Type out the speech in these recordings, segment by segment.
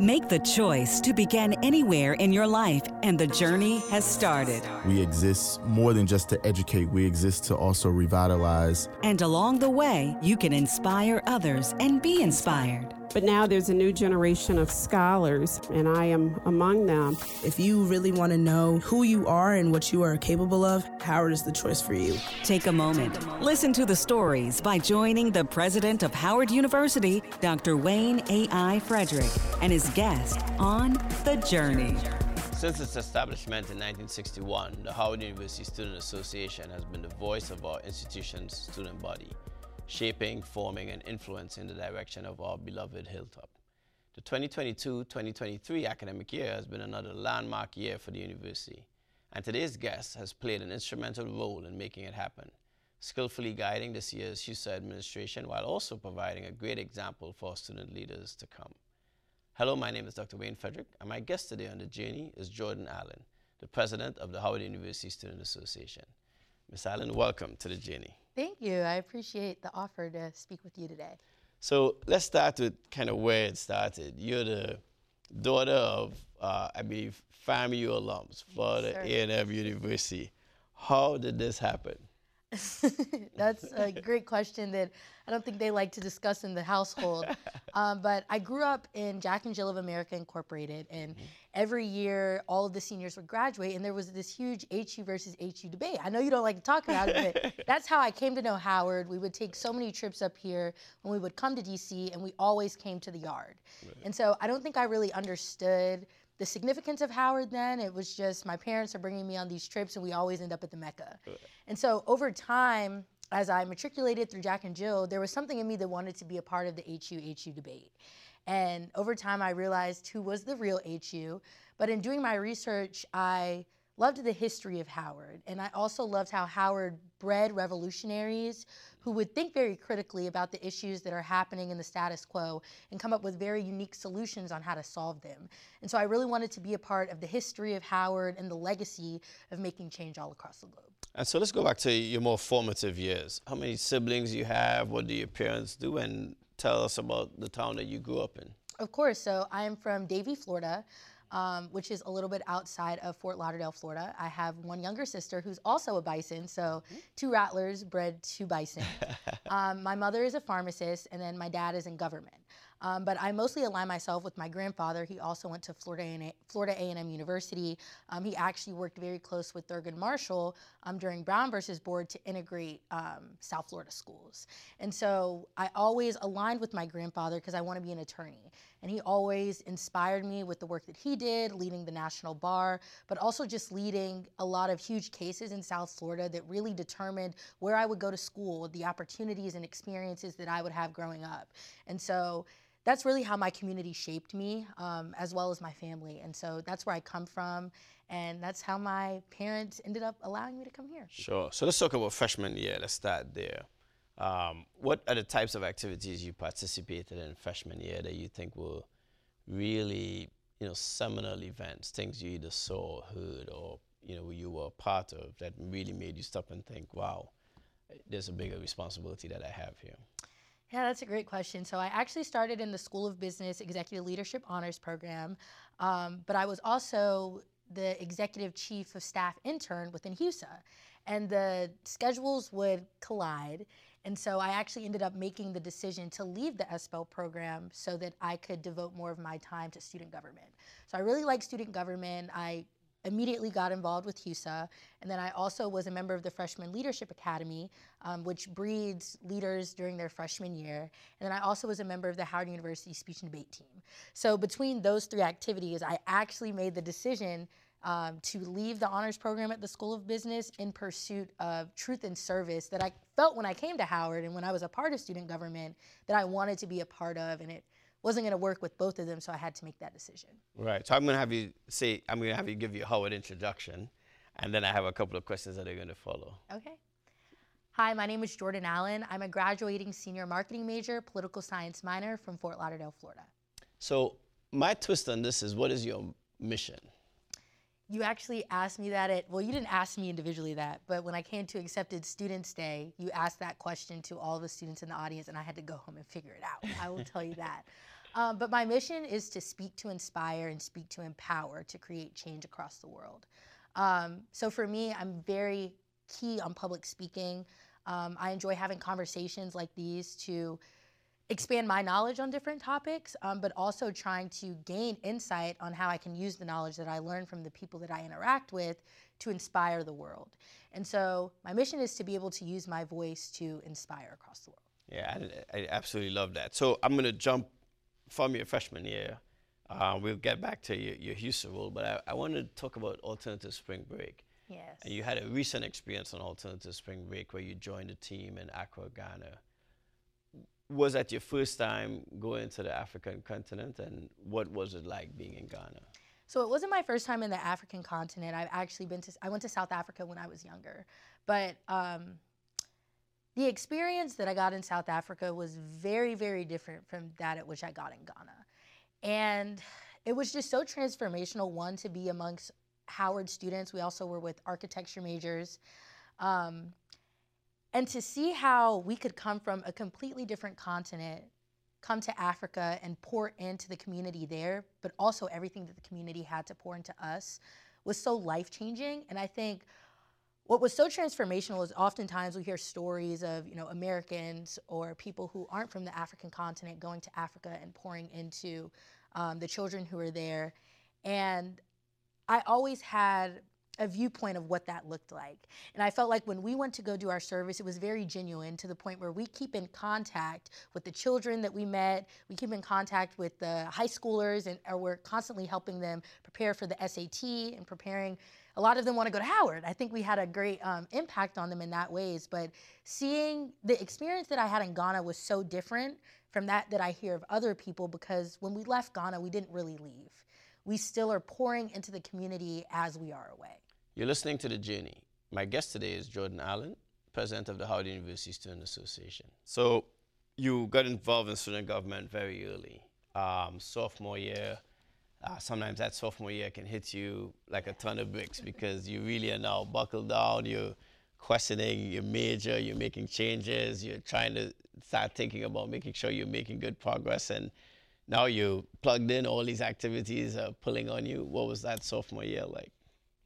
Make the choice to begin anywhere in your life, and the journey has started. We exist more than just to educate, we exist to also revitalize. And along the way, you can inspire others and be inspired. But now there's a new generation of scholars, and I am among them. If you really want to know who you are and what you are capable of, Howard is the choice for you. Take a moment. Listen to the stories by joining the president of Howard University, Dr. Wayne A.I. Frederick, and his guest on The Journey. Since its establishment in 1961, the Howard University Student Association has been the voice of our institution's student body shaping, forming, and influencing the direction of our beloved Hilltop. The 2022-2023 academic year has been another landmark year for the university, and today's guest has played an instrumental role in making it happen, skillfully guiding this year's HUSA administration while also providing a great example for student leaders to come. Hello, my name is Dr. Wayne Frederick, and my guest today on the journey is Jordyn Allen, the president of the Howard University Student Association. Ms. Allen, welcome to the journey. Thank you. I appreciate the offer to speak with you today. So let's start with kind of where it started. You're the daughter of, uh, I believe, FAMU alums for the A&M University. How did this happen? That's a great question that I don't think they like to discuss in the household. Um, but I grew up in Jack and Jill of America Incorporated, and mm-hmm. every year all of the seniors would graduate, and there was this huge HU versus HU debate. I know you don't like to talk about it, but that's how I came to know Howard. We would take so many trips up here when we would come to DC, and we always came to the yard. Right. And so I don't think I really understood the significance of Howard then, it was just my parents are bringing me on these trips and we always end up at the Mecca. And so over time, as I matriculated through Jack and Jill, there was something in me that wanted to be a part of the HU HU debate. And over time, I realized who was the real HU. But in doing my research, I loved the history of Howard. And I also loved how Howard bred revolutionaries who would think very critically about the issues that are happening in the status quo and come up with very unique solutions on how to solve them. And so I really wanted to be a part of the history of Howard and the legacy of making change all across the globe. And so let's go back to your more formative years. How many siblings you have? What do your parents do? And tell us about the town that you grew up in. Of course. So I am from Davie, Florida um, which is a little bit outside of Fort Lauderdale, Florida. I have one younger sister who's also a bison, so two rattlers bred two bison. um, my mother is a pharmacist, and then my dad is in government. Um, but I mostly align myself with my grandfather. He also went to Florida A&M, Florida A&M University. Um, he actually worked very close with Thurgood Marshall um, during Brown versus Board to integrate um, South Florida schools. And so I always aligned with my grandfather because I want to be an attorney. And he always inspired me with the work that he did, leading the National Bar, but also just leading a lot of huge cases in South Florida that really determined where I would go to school, the opportunities and experiences that I would have growing up. And so that's really how my community shaped me, um, as well as my family. And so that's where I come from, and that's how my parents ended up allowing me to come here. Sure. So let's talk about freshman year. Let's start there. Um, what are the types of activities you participated in freshman year that you think were really, you know, seminal events, things you either saw, heard, or you know, you were a part of that really made you stop and think, wow, there's a bigger responsibility that I have here? Yeah, that's a great question. So I actually started in the School of Business Executive Leadership Honors Program, um, but I was also the executive chief of staff intern within HUSA. And the schedules would collide. And so I actually ended up making the decision to leave the SBEL program so that I could devote more of my time to student government. So I really like student government. I immediately got involved with HUSA, and then I also was a member of the Freshman Leadership Academy, um, which breeds leaders during their freshman year. And then I also was a member of the Howard University Speech and Debate Team. So between those three activities, I actually made the decision um, to leave the honors program at the School of Business in pursuit of truth and service that I felt when I came to Howard and when I was a part of student government that I wanted to be a part of, and it wasn't going to work with both of them, so I had to make that decision. Right. So I'm going to have you say, I'm going to have you give you a Howard introduction, and then I have a couple of questions that are going to follow. Okay. Hi, my name is Jordyn Allen. I'm a graduating senior marketing major, political science minor from Fort Lauderdale, Florida. So my twist on this is, what is your mission? You actually asked me that at, well, you didn't ask me individually that, but when I came to Accepted Students Day, you asked that question to all the students in the audience, and I had to go home and figure it out. I will tell you that. Um, but my mission is to speak to inspire and speak to empower to create change across the world. Um, so for me, I'm very key on public speaking. Um, I enjoy having conversations like these to expand my knowledge on different topics, um, but also trying to gain insight on how I can use the knowledge that I learn from the people that I interact with to inspire the world. And so my mission is to be able to use my voice to inspire across the world. Yeah, I, I absolutely love that. So I'm going to jump from your freshman year. Uh, we'll get back to your, your HUSA role, but I, I want to talk about alternative spring break. Yes. And you had a recent experience on alternative spring break where you joined a team in Accra, Ghana was that your first time going to the African continent, and what was it like being in Ghana? So it wasn't my first time in the African continent. I've actually been to. I went to South Africa when I was younger, but um, the experience that I got in South Africa was very, very different from that at which I got in Ghana, and it was just so transformational. One to be amongst Howard students. We also were with architecture majors. Um, and to see how we could come from a completely different continent, come to Africa and pour into the community there, but also everything that the community had to pour into us was so life changing. And I think what was so transformational is oftentimes we hear stories of you know Americans or people who aren't from the African continent going to Africa and pouring into um, the children who are there, and I always had a viewpoint of what that looked like. And I felt like when we went to go do our service, it was very genuine to the point where we keep in contact with the children that we met, we keep in contact with the high schoolers, and we're constantly helping them prepare for the SAT and preparing. A lot of them want to go to Howard. I think we had a great um, impact on them in that ways. But seeing the experience that I had in Ghana was so different from that that I hear of other people because when we left Ghana, we didn't really leave. We still are pouring into the community as we are away. You're listening to The Journey. My guest today is Jordyn Allen, president of the Howard University Student Association. So, you got involved in student government very early. Um, sophomore year, uh, sometimes that sophomore year can hit you like a ton of bricks because you really are now buckled down. You're questioning your major, you're making changes, you're trying to start thinking about making sure you're making good progress. And now you're plugged in, all these activities are pulling on you. What was that sophomore year like?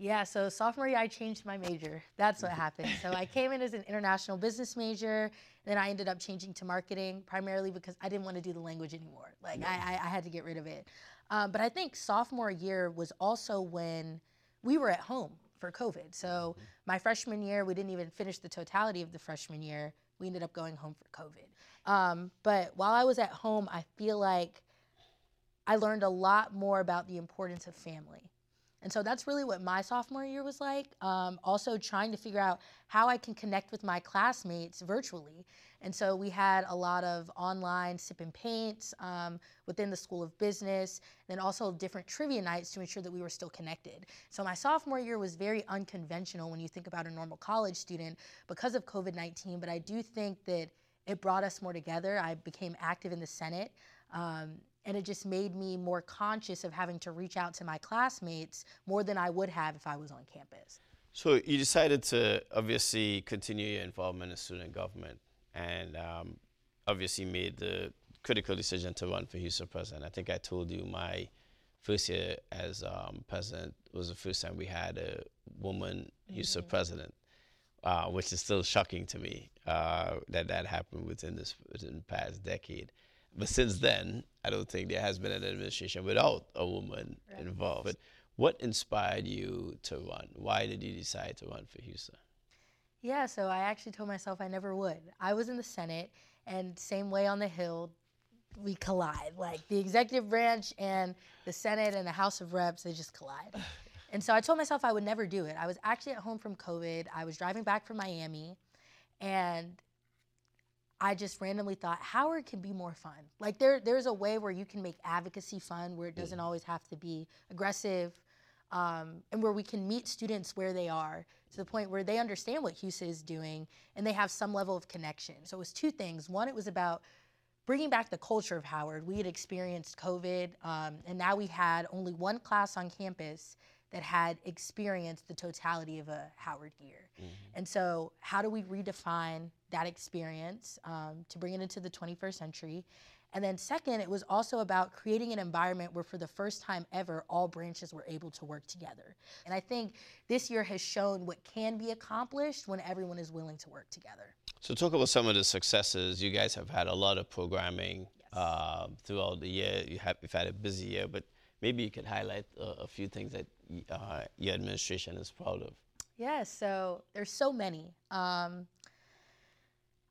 Yeah, so sophomore year, I changed my major. That's what happened. So I came in as an international business major. Then I ended up changing to marketing, primarily because I didn't want to do the language anymore. Like, I, I, had to get rid of it. Um, but I think sophomore year was also when we were at home for COVID. So my freshman year, we didn't even finish the totality of the freshman year. We ended up going home for COVID. Um, but while I was at home, I feel like I learned a lot more about the importance of family. And so that's really what my sophomore year was like. Um, also, trying to figure out how I can connect with my classmates virtually. And so we had a lot of online sip and paints um, within the School of Business, and also different trivia nights to ensure that we were still connected. So my sophomore year was very unconventional when you think about a normal college student because of COVID 19, but I do think that it brought us more together. I became active in the Senate. Um, and it just made me more conscious of having to reach out to my classmates more than I would have if I was on campus. So you decided to obviously continue your involvement in student government and um, obviously made the critical decision to run for HUSA president. I think I told you my first year as um, president was the first time we had a woman HUSA mm-hmm. president, uh, which is still shocking to me uh, that that happened within this within the past decade. But since then, I don't think there has been an administration without a woman right. involved. But what inspired you to run? Why did you decide to run for HUSA? Yeah, so I actually told myself I never would. I was in the Senate, and same way on the Hill, we collide. Like the executive branch and the Senate and the House of Reps, they just collide. And so I told myself I would never do it. I was actually at home from COVID. I was driving back from Miami, and I just randomly thought Howard can be more fun. Like there, there's a way where you can make advocacy fun, where it doesn't always have to be aggressive, um, and where we can meet students where they are to the point where they understand what HUSA is doing and they have some level of connection. So it was two things. One, it was about bringing back the culture of Howard. We had experienced COVID, um, and now we had only one class on campus that had experienced the totality of a Howard year. Mm-hmm. And so, how do we redefine that experience um, to bring it into the 21st century? And then second, it was also about creating an environment where for the first time ever, all branches were able to work together. And I think this year has shown what can be accomplished when everyone is willing to work together. So talk about some of the successes. You guys have had a lot of programming yes. uh, throughout the year. You have, you've had a busy year, but maybe you could highlight a, few things that uh, your administration is proud of. Yeah, so there's so many. Um,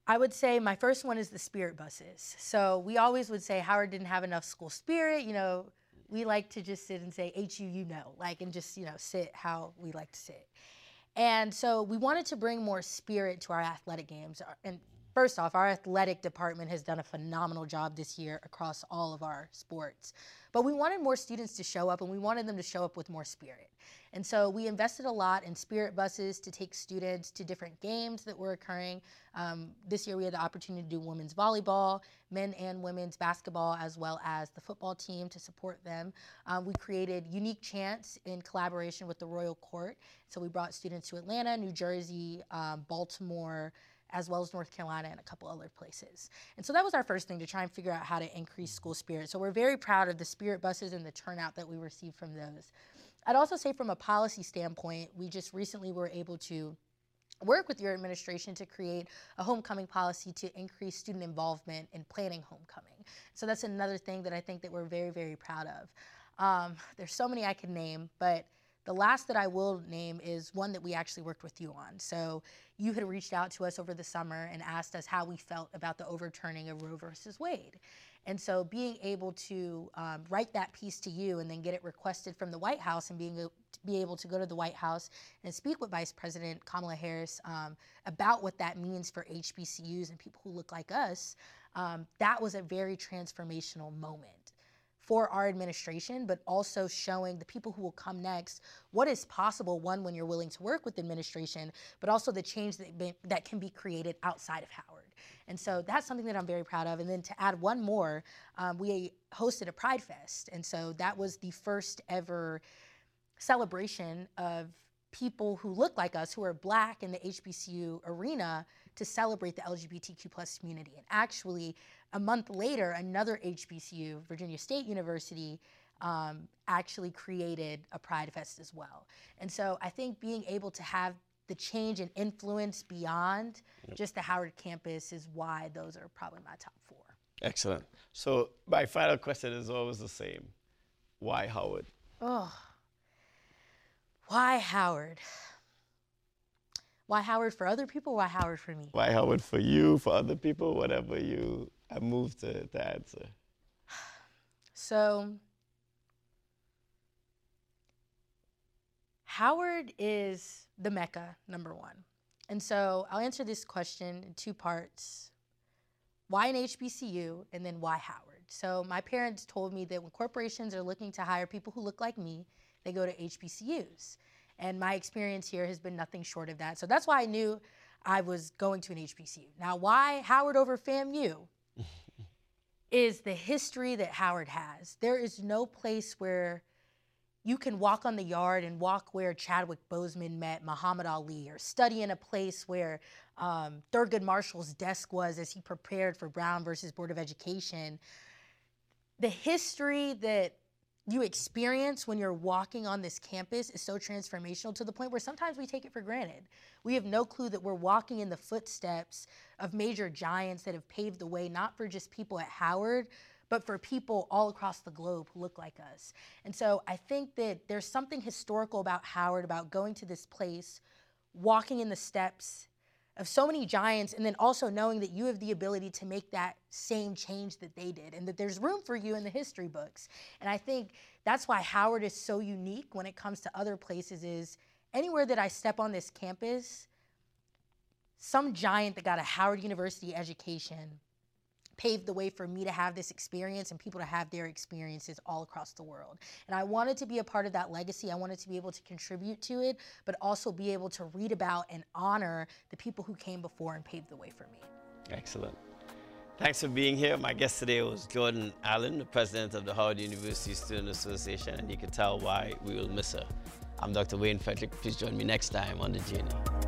I would say my first one is the spirit buses. So we always would say Howard didn't have enough school spirit. You know, we like to just sit and say HU, you know, like, and just, you know, sit how we like to sit. And so we wanted to bring more spirit to our athletic games. And first off, our athletic department has done a phenomenal job this year across all of our sports. But we wanted more students to show up and we wanted them to show up with more spirit. And so we invested a lot in spirit buses to take students to different games that were occurring. Um, this year we had the opportunity to do women's volleyball, men and women's basketball, as well as the football team to support them. Um, we created unique chants in collaboration with the Royal Court. So we brought students to Atlanta, New Jersey, um, Baltimore, as well as North Carolina and a couple other places. And so that was our first thing to try and figure out how to increase school spirit. So we're very proud of the spirit buses and the turnout that we received from those. I'd also say from a policy standpoint, we just recently were able to work with your administration to create a homecoming policy to increase student involvement in planning homecoming. So that's another thing that I think that we're very, very proud of. Um, there's so many I could name, but the last that I will name is one that we actually worked with you on. So you had reached out to us over the summer and asked us how we felt about the overturning of Roe versus Wade. And so being able to um, write that piece to you and then get it requested from the White House and being to be able to go to the White House and speak with Vice President Kamala Harris um, about what that means for HBCUs and people who look like us, um, that was a very transformational moment for our administration, but also showing the people who will come next what is possible, one, when you're willing to work with the administration, but also the change that, be, that can be created outside of Howard. And so that's something that I'm very proud of. And then to add one more, um, we hosted a Pride Fest. And so that was the first ever celebration of people who look like us, who are black in the HBCU arena, to celebrate the LGBTQ plus community. And actually, a month later, another HBCU, Virginia State University, um, actually created a Pride Fest as well. And so I think being able to have the change and influence beyond yep. just the Howard campus is why those are probably my top four. Excellent. So my final question is always the same. Why Howard? Oh, why Howard? Why Howard for other people? Why Howard for me? Why Howard for you, for other people, whatever you I moved to, to answer. So, Howard is the Mecca, number one. And so I'll answer this question in two parts why an HBCU, and then why Howard? So, my parents told me that when corporations are looking to hire people who look like me, they go to HBCUs. And my experience here has been nothing short of that. So that's why I knew I was going to an HBCU. Now, why Howard over FAMU? Is the history that Howard has. There is no place where you can walk on the yard and walk where Chadwick Boseman met Muhammad Ali, or study in a place where um, Thurgood Marshall's desk was as he prepared for Brown versus Board of Education. The history that you experience when you're walking on this campus is so transformational to the point where sometimes we take it for granted. We have no clue that we're walking in the footsteps of major giants that have paved the way, not for just people at Howard, but for people all across the globe who look like us. And so I think that there's something historical about Howard, about going to this place, walking in the steps of so many giants and then also knowing that you have the ability to make that same change that they did and that there's room for you in the history books. And i think that's why howard is so unique when it comes to other places is anywhere that i step on this campus some giant that got a howard university education paved the way for me to have this experience and people to have their experiences all across the world. And I wanted to be a part of that legacy. I wanted to be able to contribute to it, but also be able to read about and honor the people who came before and paved the way for me. Excellent. Thanks for being here. My guest today was Jordyn Allen, the president of the Howard University Student Association, and you can tell why we will miss her. I'm Dr. Wayne Frederick. Please join me next time on The Journey.